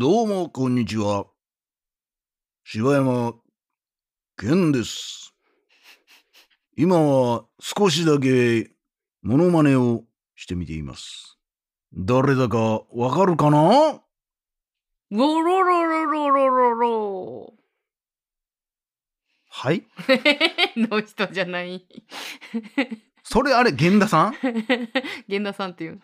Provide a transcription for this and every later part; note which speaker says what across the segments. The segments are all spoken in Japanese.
Speaker 1: どうも、こんにちは。柴山健です。今は少しだけモノマネをしてみています。誰だかわかるかな？
Speaker 2: ゴロロロロロロロ。
Speaker 1: はい？
Speaker 2: の人じゃない。
Speaker 1: それあれ、源田さん？
Speaker 2: 源田さんっていう。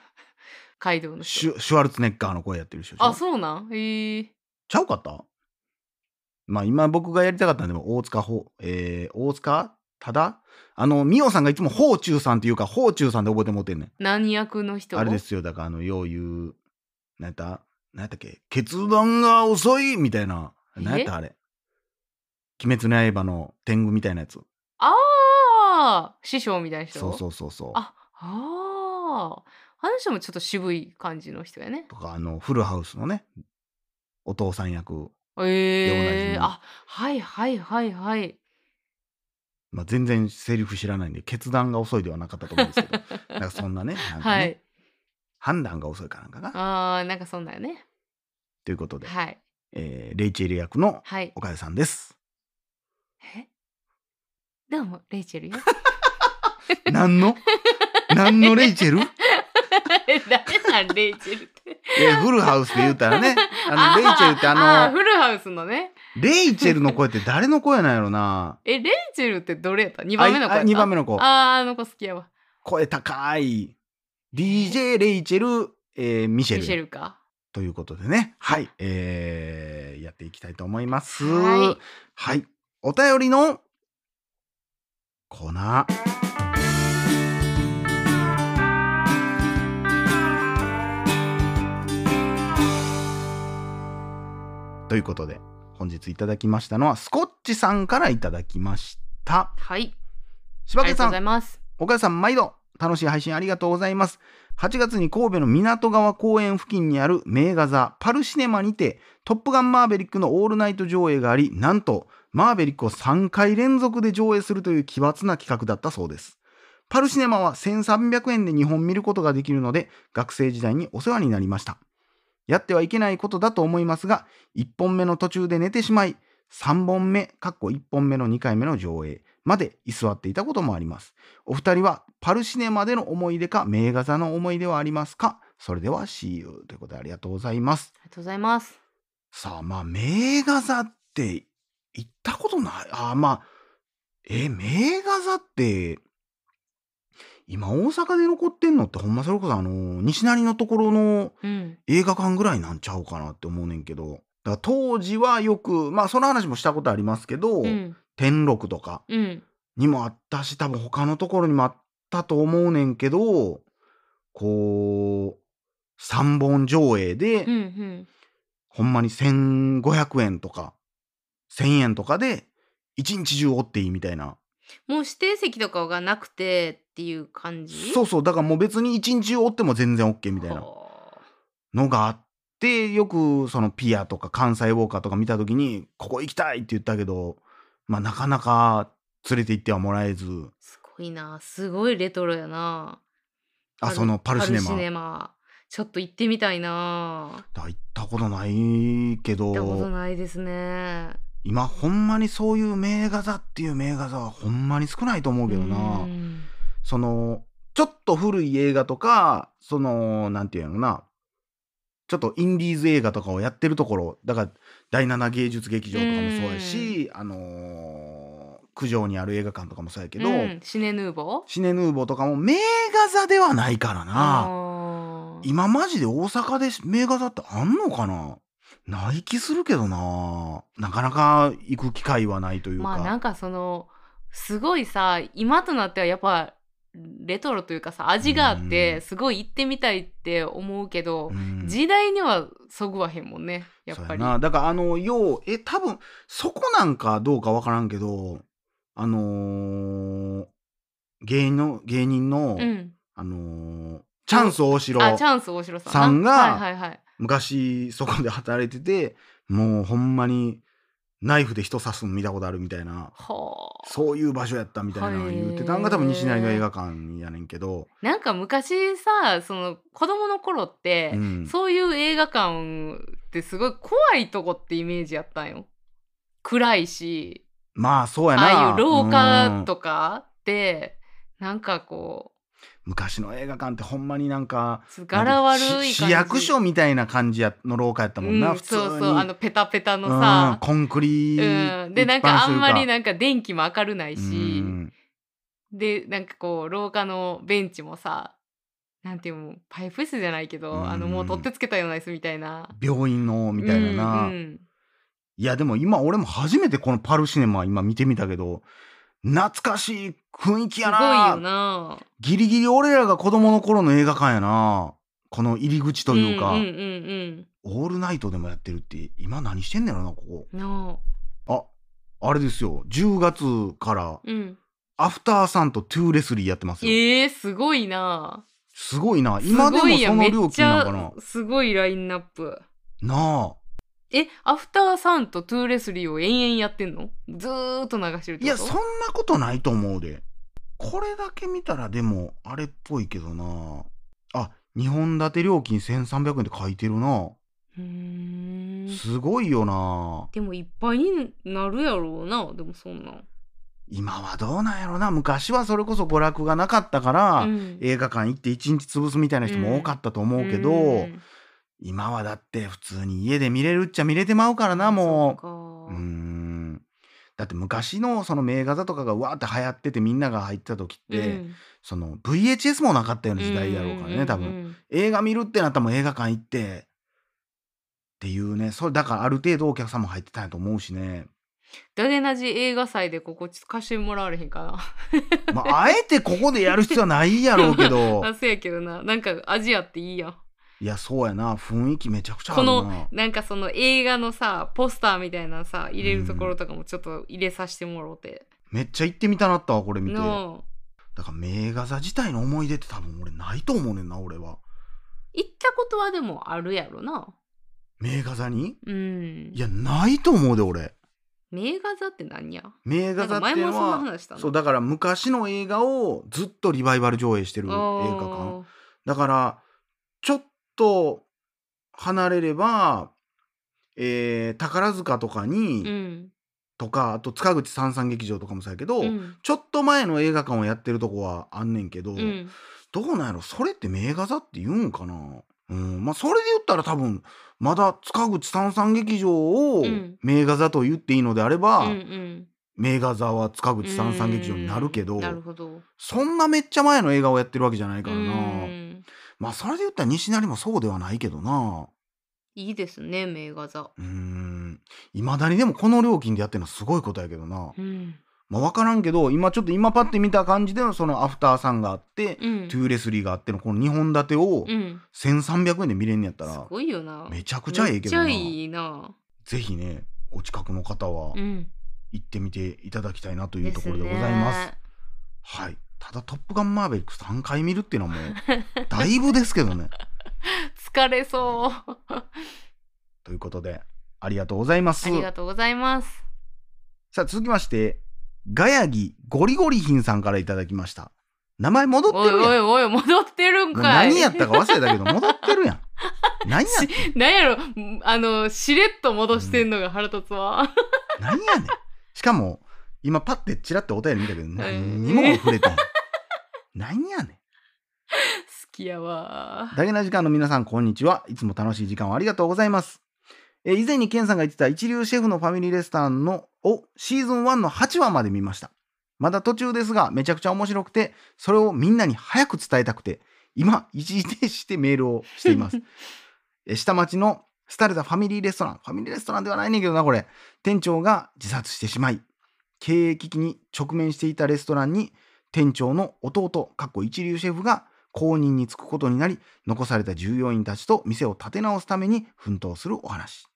Speaker 2: カイドウの人。
Speaker 1: シュシュワルツェネッガーの声やってる人
Speaker 2: あ、そうなん？へえ。
Speaker 1: ちゃうかった？まあ今僕がやりたかったんでも大塚ほ、えー、大塚？ただ？あの、ミオさんがいつも宝中さんっていうか、宝中さんで覚えてもってんねん。
Speaker 2: 何役の人
Speaker 1: あれですよ、だからあの、よう言う、なんやった？なんやったっけ？決断が遅い？みたいな。なんやった？あれ。鬼滅の刃の天狗みたいなやつ。
Speaker 2: ああ師匠みたいな人？
Speaker 1: そうそうそうそう。
Speaker 2: ああああの人もちょっと渋い感じの人やね。
Speaker 1: とか、あの、フルハウスのね、お父さん役。
Speaker 2: ええ
Speaker 1: み
Speaker 2: あはいはいはいはい。
Speaker 1: まあ、全然セリフ知らないんで、決断が遅いではなかったと思うんですけど。なんかそんなね、なんかね、
Speaker 2: はい。
Speaker 1: 判断が遅いかなんかが。
Speaker 2: ああなんかそんなんよね。
Speaker 1: ということで、
Speaker 2: はい
Speaker 1: えーレイチェル役の
Speaker 2: はい。
Speaker 1: 岡谷さんです。
Speaker 2: え？どうもレイチェルよ。
Speaker 1: 何の？何のレイチェル？
Speaker 2: 誰なんレイチェルって。
Speaker 1: えフルハウスで言ったらね、あの、レイチェルってあの、
Speaker 2: フルハウスのね。
Speaker 1: レイチェルの声って誰の声なんやろな
Speaker 2: え、レイチェルってどれやった ?2 番目の子や
Speaker 1: あ
Speaker 2: った
Speaker 1: ？2番目の子。
Speaker 2: あー、あの子好きやわ。
Speaker 1: 声高い。DJ レイチェル、えーミシェル。
Speaker 2: ミシェルか。
Speaker 1: ということでね、はい、えー、やっていきたいと思います。
Speaker 2: はい。
Speaker 1: はい。お便りのコーナー。ということで、本日いただきましたのは、スコッチさんからいただきました。
Speaker 2: はい。
Speaker 1: 柴田さん。岡谷さん、毎度、楽しい配信ありがとうございます。8月に神戸の港川公園付近にある名画座パルシネマにて、トップガンマーベリックのオールナイト上映があり、なんと、マーベリックを3回連続で上映するという奇抜な企画だったそうです。パルシネマは1300円で2本見ることができるので、学生時代にお世話になりました。やってはいけないことだと思いますが、1本目の途中で寝てしまい、3本目、かっこ1本目の2回目の上映まで居座っていたこともあります。お二人はパルシネマでの思い出か名画座の思い出はありますか？それでは See you ということでありがとうございます。
Speaker 2: ありがとうございます。
Speaker 1: さあまあ名画座って行ったことない？あまあえ名画座って今大阪で残ってんのってほんまそれこそあの西成のところの
Speaker 2: うん。
Speaker 1: 映画館ぐらいなんちゃうかなって思うねんけどだから当時はよくまあその話もしたことありますけど、
Speaker 2: うん。
Speaker 1: 天禄とか
Speaker 2: うん。
Speaker 1: にもあったし多分他のところにもあったと思うねんけどこう3本上映で、
Speaker 2: うん。うん。
Speaker 1: ほんまに1500円とか1000円とかで一日中おっていいみたいな
Speaker 2: もう指定席とかがなくてっていう感じ？
Speaker 1: そうそうだからもう別に一日中おっても全然 OK みたいな
Speaker 2: は
Speaker 1: のがあってよくそのピアとか関西ウォーカーとか見た時にここ行きたいって言ったけどまあなかなか連れて行ってはもらえず
Speaker 2: あすごいな。すごいレトロやな。
Speaker 1: あそのパルシネマ
Speaker 2: パルシネマ。ちょっと行ってみたいな。
Speaker 1: だ行ったことないけど
Speaker 2: 行ったことないですね。
Speaker 1: 今ほんまにそういう名画座っていう名画座はほんまに少ないと思うけどな
Speaker 2: うん
Speaker 1: そのちょっと古い映画とかそのなんていうのかな。ちょっとインディーズ映画とかをやってるところ。だから第七芸術劇場とかもそうやし、あのー九条にある映画館とかもそうやけど、
Speaker 2: うん。シネヌーボー？
Speaker 1: シネヌーボーとかも名画座ではないからな。今マジで大阪で名画座ってあんのかな？ない気するけどな。なかなか行く機会はないというか、
Speaker 2: まあなんかそのすごいさ今となってはやっぱレトロというかさ味があっ
Speaker 1: うん。
Speaker 2: てすごい行ってみたいって思うけど、
Speaker 1: うん。
Speaker 2: 時代にはそぐわへんもんねやっぱり。
Speaker 1: だからあのようえ多分そこなんかどうかわからんけどあのー芸人の芸人の、
Speaker 2: うん、
Speaker 1: あのーチャンス大城
Speaker 2: あチャンス大城さん
Speaker 1: が
Speaker 2: はいはいはい、
Speaker 1: 昔そこで働いててもうほんまにナイフで人刺すの見たことあるみたいな。
Speaker 2: はあ。
Speaker 1: そういう場所やったみたいなの言うてたんが多分西成の映画館やねんけど、
Speaker 2: なんか昔さその子供の頃って、
Speaker 1: うん。
Speaker 2: そういう映画館ってすごい怖いとこってイメージやったんよ。暗いし。
Speaker 1: まあそうやな。
Speaker 2: ああいう廊下
Speaker 1: うん。
Speaker 2: とかってなんかこ
Speaker 1: 昔の映画館ってほんまになんか
Speaker 2: う柄悪い
Speaker 1: 市役所みたいな感じやの廊下やったもんな、
Speaker 2: うん
Speaker 1: 普通に
Speaker 2: そうそうあのペタペタの
Speaker 1: うん
Speaker 2: さ、
Speaker 1: コンクリ
Speaker 2: うん、でなんかあんまり
Speaker 1: な
Speaker 2: なんか電気も明るないし、
Speaker 1: うん。
Speaker 2: でなんかこう廊下のベンチもさなんていうのパイプ椅子じゃないけど、
Speaker 1: うん。
Speaker 2: あのもう取ってつけたような椅子みたいな。
Speaker 1: 病院のみたいなな、いやでも今俺も初めてこのパルシネマ今見てみたけど懐かしい雰囲気や
Speaker 2: すごい
Speaker 1: な
Speaker 2: よな。
Speaker 1: ギリギリ俺らが子供の頃の映画館やな。この入り口というか、
Speaker 2: うんうん
Speaker 1: オールナイトでもやってるって今何してんねやろなここ。
Speaker 2: うんうんな
Speaker 1: あ。あれですよ。10月から
Speaker 2: あうん。
Speaker 1: Aftersun と To Leslie やってますよ。
Speaker 2: えー、すごいな。
Speaker 1: すごいな。今でもその料金なんかな？
Speaker 2: すごいラインナップ。
Speaker 1: なあ
Speaker 2: えアフターサンとトゥーレスリーを延々やってんの？ずーっと流してるってこと？
Speaker 1: いやそんなことないと思うで。これだけ見たらでもあれっぽいけどな。あ2本立て料金1300円って書いてるな。
Speaker 2: うーん。
Speaker 1: すごいよな。
Speaker 2: でもいっぱいになるやろうな。でもそんなん。
Speaker 1: 今はどうなんやろな。昔はそれこそ娯楽がなかったから、
Speaker 2: うん。
Speaker 1: 映画館行って1日潰すみたいな人も多かったと思うけど、
Speaker 2: うん
Speaker 1: 今はだって普通に家で見れるっちゃ見れてまうからなも
Speaker 2: そう。
Speaker 1: うん。だって昔のその名画座とかがわーって流行っててみんなが入った時って、
Speaker 2: うん。
Speaker 1: その VHS もなかったような時代やろうからね、多分。映画見るってなったらもう映画館行ってっていうね。それだからある程度お客さんも入ってたんやと思うしね、
Speaker 2: ダゲナジ映画祭でここ貸してもらわれへんか
Speaker 1: まあ、あえてここでやる必要はないやろうけど。
Speaker 2: そうやけどな。なんかアジアっていいやん
Speaker 1: いやそうやな。雰囲気めちゃくちゃあるな。
Speaker 2: このなんかその映画のさポスターみたいなさ入れるところとかもちょっと入れさせてもろうて、
Speaker 1: めっちゃ行ってみたなったわこれ見て。だ
Speaker 2: の
Speaker 1: から名画座自体の思い出って多分俺ないと思うねんな俺は。
Speaker 2: 行ったことはでもあるやろな。
Speaker 1: 名画座に？
Speaker 2: うん。
Speaker 1: いやないと思うで俺。
Speaker 2: 名画座って何や？
Speaker 1: 名画座って
Speaker 2: 前もそんな
Speaker 1: は
Speaker 2: 話したの？
Speaker 1: そうだから昔の映画をずっとリバイバル上映してる映画館。だからちょっと離れれば、えー宝塚とか
Speaker 2: う
Speaker 1: に、
Speaker 2: ん。
Speaker 1: とかあと塚口三三劇場とかもそうやけど、
Speaker 2: うん。
Speaker 1: ちょっと前の映画館をやってるとこはあんねんけど、
Speaker 2: うん。
Speaker 1: どうなんやろ？それって名画座って言うんかな？うん。まあそれで言ったら多分まだ塚口三三劇場を
Speaker 2: うん。
Speaker 1: 名画座と言っていいのであれば、
Speaker 2: うんうん。
Speaker 1: 名画座は塚口三三劇場になるけど。そんなめっちゃ前の映画をやってるわけじゃないからな、
Speaker 2: うん
Speaker 1: まあそれで言ったら西成もそうではないけどな。い
Speaker 2: いですね名画座。
Speaker 1: うーん。いまだにでもこの料金でやってるのはすごいことやけどな。
Speaker 2: うん。
Speaker 1: まあ分からんけど今ちょっと今パッて見た感じでのそのアフターさんがあって、
Speaker 2: うん。
Speaker 1: トゥーレスリーがあってのこの2本立てを
Speaker 2: うん。
Speaker 1: 1300円で見れんねやった
Speaker 2: す
Speaker 1: ら、
Speaker 2: ごいよな。
Speaker 1: めちゃくちゃええけどな。
Speaker 2: めっちゃいいな。
Speaker 1: ぜひねお近くの方は
Speaker 2: うん。
Speaker 1: 行ってみていただきたいなというところでございます。
Speaker 2: ね。
Speaker 1: はいただ「トップガンマーヴェリック」3回見るっていうのはもう だいぶですけどね。
Speaker 2: 疲れそう
Speaker 1: ということでありがとうございます
Speaker 2: あ。りがとうございます
Speaker 1: さあ続きましてガヤギゴリゴリヒンさんからいただきました。名前戻って
Speaker 2: おい
Speaker 1: るやん。
Speaker 2: おいおい戻ってるんかい
Speaker 1: 何やったか忘れたけど戻ってるやん。何や
Speaker 2: しなんやろあのしれっと戻してんのが腹立つわ、
Speaker 1: 何やねん。しかも今パッてチラッとお便り見たけど何にも触れてへん。何やねん。
Speaker 2: 好きやわ
Speaker 1: ダゲな時間の皆さんこんにちは。いつも楽しい時間をありがとうございます。えー以前にケンさんが言ってた一流シェフのファミリーレストランのをシーズン1の8話まで見ました。まだ途中ですがめちゃくちゃ面白くてそれをみんなに早く伝えたくて今一時停止してメールをしています。えー下町の廃れたファミリーレストランファミリーレストランではないねんけどなこれ店長が自殺してしまい経営危機に直面していたレストランに店長の弟かっこ一流シェフが後任に就くことになり残された従業員たちと店を立て直すために奮闘するお話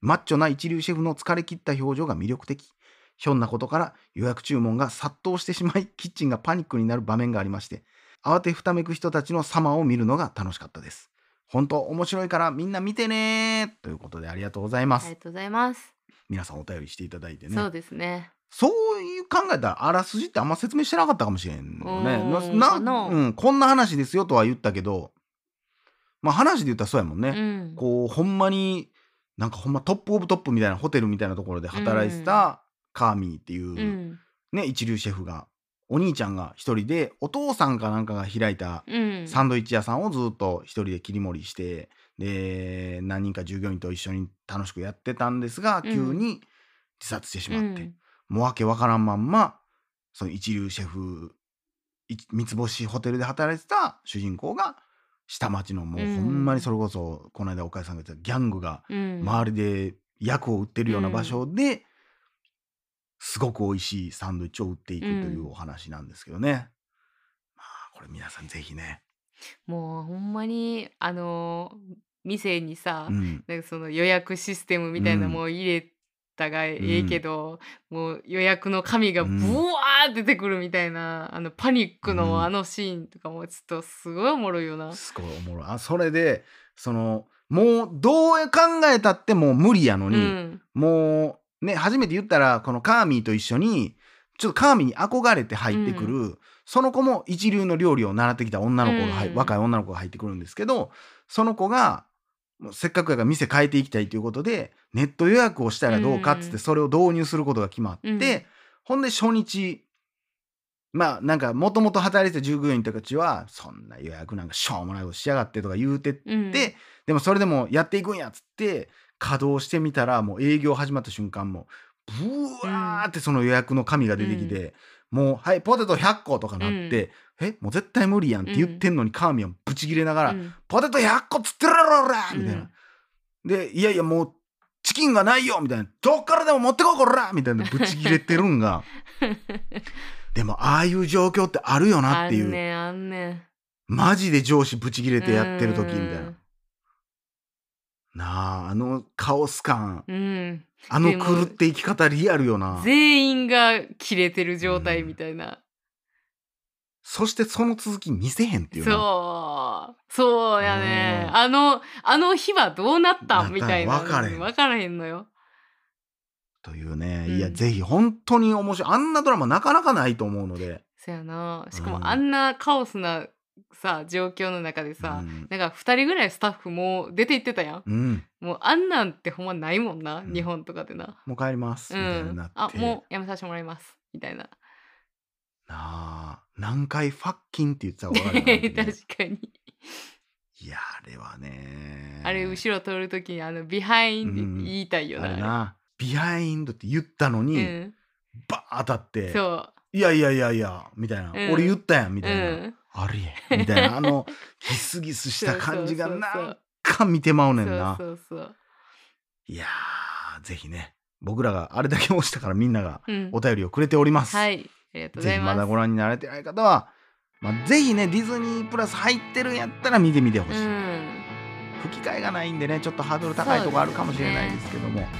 Speaker 1: マッチョな一流シェフの疲れ切った表情が魅力的。ひょんなことから予約注文が殺到してしまいキッチンがパニックになる場面がありまして慌てふためく人たちの様を見るのが楽しかったです。本当面白いからみんな見てねということでありがとうございます。
Speaker 2: ありがとうございます、
Speaker 1: 皆さんお便りしていただいてね。
Speaker 2: そうですね
Speaker 1: そういう考えたらあらすじってあんま説明してなかったかもしれんよね。なうん、こんな話ですよとは言ったけどまあ話で言ったらそうやもん
Speaker 2: う
Speaker 1: ね。
Speaker 2: ん。
Speaker 1: こうほんまになんかほんまトップオブトップみたいなホテルみたいなところで働いてたカーミーっていう、
Speaker 2: うん。
Speaker 1: ね一流シェフがお兄ちゃんが一人でお父さんかなんかが開いた
Speaker 2: うん。
Speaker 1: サンドイッチ屋さんをずっと一人で切り盛りしてで何人か従業員と一緒に楽しくやってたんですが
Speaker 2: うん。
Speaker 1: 急に自殺してしまって、
Speaker 2: うん
Speaker 1: もうわけわからんまんまその一流シェフい三つ星ホテルで働いてた主人公が下町のもう
Speaker 2: うん。
Speaker 1: ほんまにそれこそこの間岡井さんが言ってたギャングが
Speaker 2: うん。
Speaker 1: 周りで薬を売ってるような場所ですごく美味しいサンドイッチを売っていくというお話なんですけどね。まあこれ皆さんぜひね。
Speaker 2: もうほんまにあの店にさ、
Speaker 1: うん。
Speaker 2: なんかその予約システムみたいな
Speaker 1: うん。
Speaker 2: もう入れたがええけど、もう予約の紙がブ
Speaker 1: うん。
Speaker 2: ワーって出てくるみたいな、あのパニック
Speaker 1: うん。
Speaker 2: のあのシーンとかもちょっとすごいおもろいよな。
Speaker 1: すごいおもろい。あそれでそのもうどう考えたってもう無理やのに、
Speaker 2: うん。
Speaker 1: もうね初めて言ったらこのカーミーと一緒にちょっとカーミーに憧れて入ってくる、その子も一流の料理を習ってきた女の子が若い女の子が入ってくるんですけどその子がもうせっかくやから店変えていきたいということでネット予約をしたらどうかっつっ
Speaker 2: うん。
Speaker 1: てそれを導入することが決まって、
Speaker 2: うん。
Speaker 1: ほんで初日まあなんかもともと働いてた従業員たちはそんな予約なんかしょうもないことしやがってとか言うて
Speaker 2: うん。
Speaker 1: ででもそれでもやっていくんやっつって稼働してみたらもう営業始まった瞬間もブワーってその予約の紙が出てきて、もう「はいポテト100個」とかなって「えもう絶対無理やん」って言ってんのにカーミはブチ切れながら「
Speaker 2: うん
Speaker 1: ポテト100個つってるろら!」みたいな。で「いやいやもうチキンがないよ」みたいな「どっからでも持ってこいこら!」みたいなブチ切れてるんがでもああいう状況ってあるよなっていう、
Speaker 2: あんねんあんねん
Speaker 1: マジで上司ブチ切れてやってる時みたいな
Speaker 2: うん。
Speaker 1: なああのカオス感。
Speaker 2: うん。
Speaker 1: あの狂って生き方リアルよな。
Speaker 2: 全員が切れてる状態みたいな、
Speaker 1: そしてその続き見せへんっていうな。
Speaker 2: そう。そうやね。
Speaker 1: うん。
Speaker 2: あのあの日はどうなったみたいな
Speaker 1: 分かれへん。
Speaker 2: 分からへんのよ。
Speaker 1: というね、
Speaker 2: うん。
Speaker 1: いやぜひ本当に面白い。あんなドラマなかなかないと思うので。
Speaker 2: そやな。しか
Speaker 1: うん。
Speaker 2: もあんなカオスなさ状況の中でさ、
Speaker 1: うん。
Speaker 2: なんか2人ぐらいスタッフもう出て行ってたやん。
Speaker 1: うん、
Speaker 2: もうあんなんってほんまないもんな、
Speaker 1: うん。
Speaker 2: 日本とかでな。
Speaker 1: もう帰ります
Speaker 2: う
Speaker 1: みたいになって、
Speaker 2: ん。あもうやめさせてもらいますみたいな。
Speaker 1: なあ。何回ファッキンって言ってたかね、
Speaker 2: 確かに。
Speaker 1: いやあれはね。
Speaker 2: あれ後ろ通る時にあの behind って言いたいよな、
Speaker 1: あれ。な。 behind って言ったのに、
Speaker 2: うん、
Speaker 1: バーン当たって
Speaker 2: そ
Speaker 1: いやいやいやいやみたいな、
Speaker 2: うん。
Speaker 1: 俺言ったやんみ
Speaker 2: う、
Speaker 1: たいな、
Speaker 2: うん、
Speaker 1: ありえみたいな あのギスギスした感じがなんか見てまうねんな。
Speaker 2: そうそうそう。
Speaker 1: いやーぜひね僕らがあれだけ押したからみんなが
Speaker 2: うん。
Speaker 1: お便りをくれております、
Speaker 2: はいありがとうご
Speaker 1: ぜひ
Speaker 2: ざいま
Speaker 1: ますだご覧になられてない方は、まあ、ぜひねディズニープラス入ってるんやったら見てみてほしい、
Speaker 2: うん。
Speaker 1: 吹き替えがないんでねちょっとハードル高いとこあるかもしれないですけども、ぜひ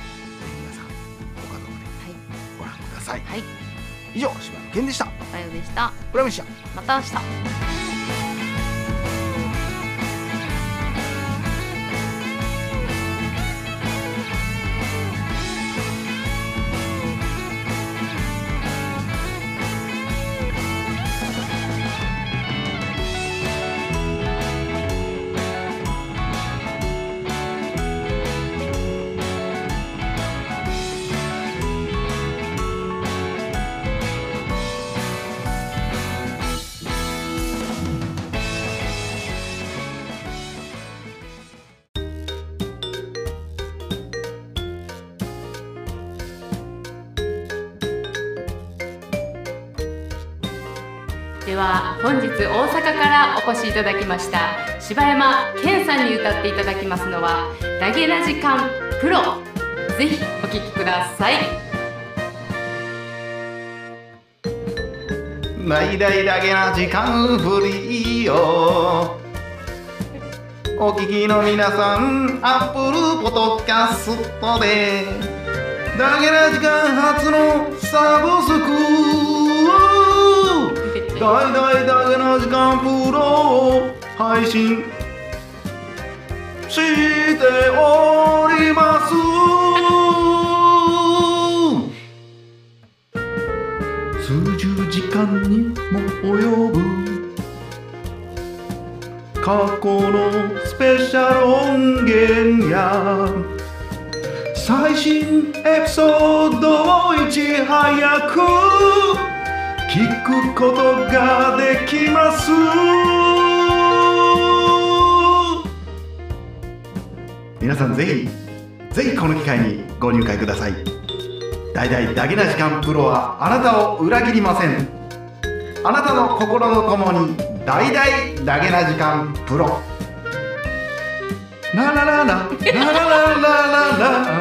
Speaker 1: 皆さんご家族でご覧ください、
Speaker 2: はい。
Speaker 1: 以上柴野健でした。
Speaker 2: おはようでした。
Speaker 1: プラミシャ
Speaker 2: また明日は本日大阪からお越しいただきました柴山健さんに歌っていただきますのは「ダゲな時間プロ」ぜひお聴きください。
Speaker 1: 大々だけな時間フリーよ。お聞きの皆さんアップルポトキャストでだけな時間初のサブスク。大大だけの時間プロを配信。しております。数十時間にも及ぶ。過去のスペシャル音源や。最新エピソードをいち早く。聞くことができます。皆さんぜひぜひこの機会にご入会ください。大々だけな時間プロはあなたを裏切りません。あなたの心とともに大々だけな時間プロ。ラララララララ。ララララララ。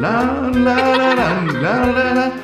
Speaker 1: ララララララ。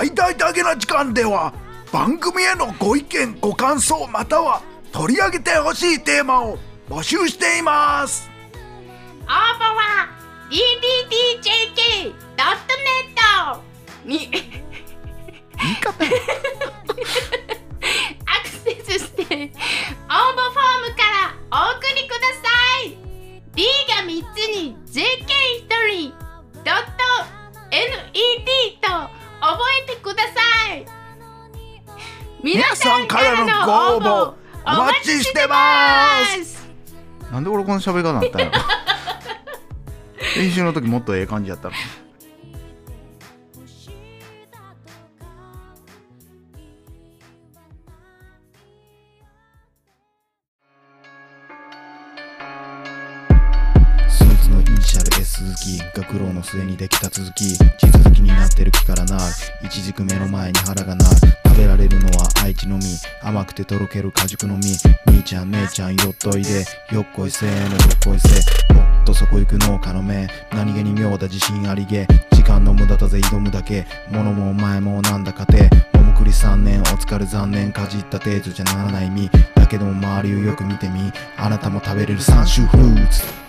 Speaker 3: 大々だけな時間では番組へのご意見ご感想または取り上げてほしいテーマを募集しています。
Speaker 2: 応募は ddtjk.net に
Speaker 1: 言い方。
Speaker 2: アクセスして応募フォームからお送りください。D が3つに JK1 人。ドット NED と覚えてください。皆さんからのご応募お待ちしてます。
Speaker 1: なんで俺この喋り方になったんやろ。練習の時もっとええ感じやったの続き学郎の末にできた続き地続きになってる木からなる。一軸目の前に腹がなる。食べられるのは愛知の実甘くてとろける果熟の実兄ちゃん姉ちゃんよっといで。よっこいせーのよっこいせ。もっとそこ行く農家の目。何気に妙だ自信ありげ。時間の無駄だぜ挑むだけ。物もお前もなんだかて。桃栗3年お疲れ残念かじった程度じゃならない実だけども周りをよく見てみ。あなたも食べれる三種フルーツ。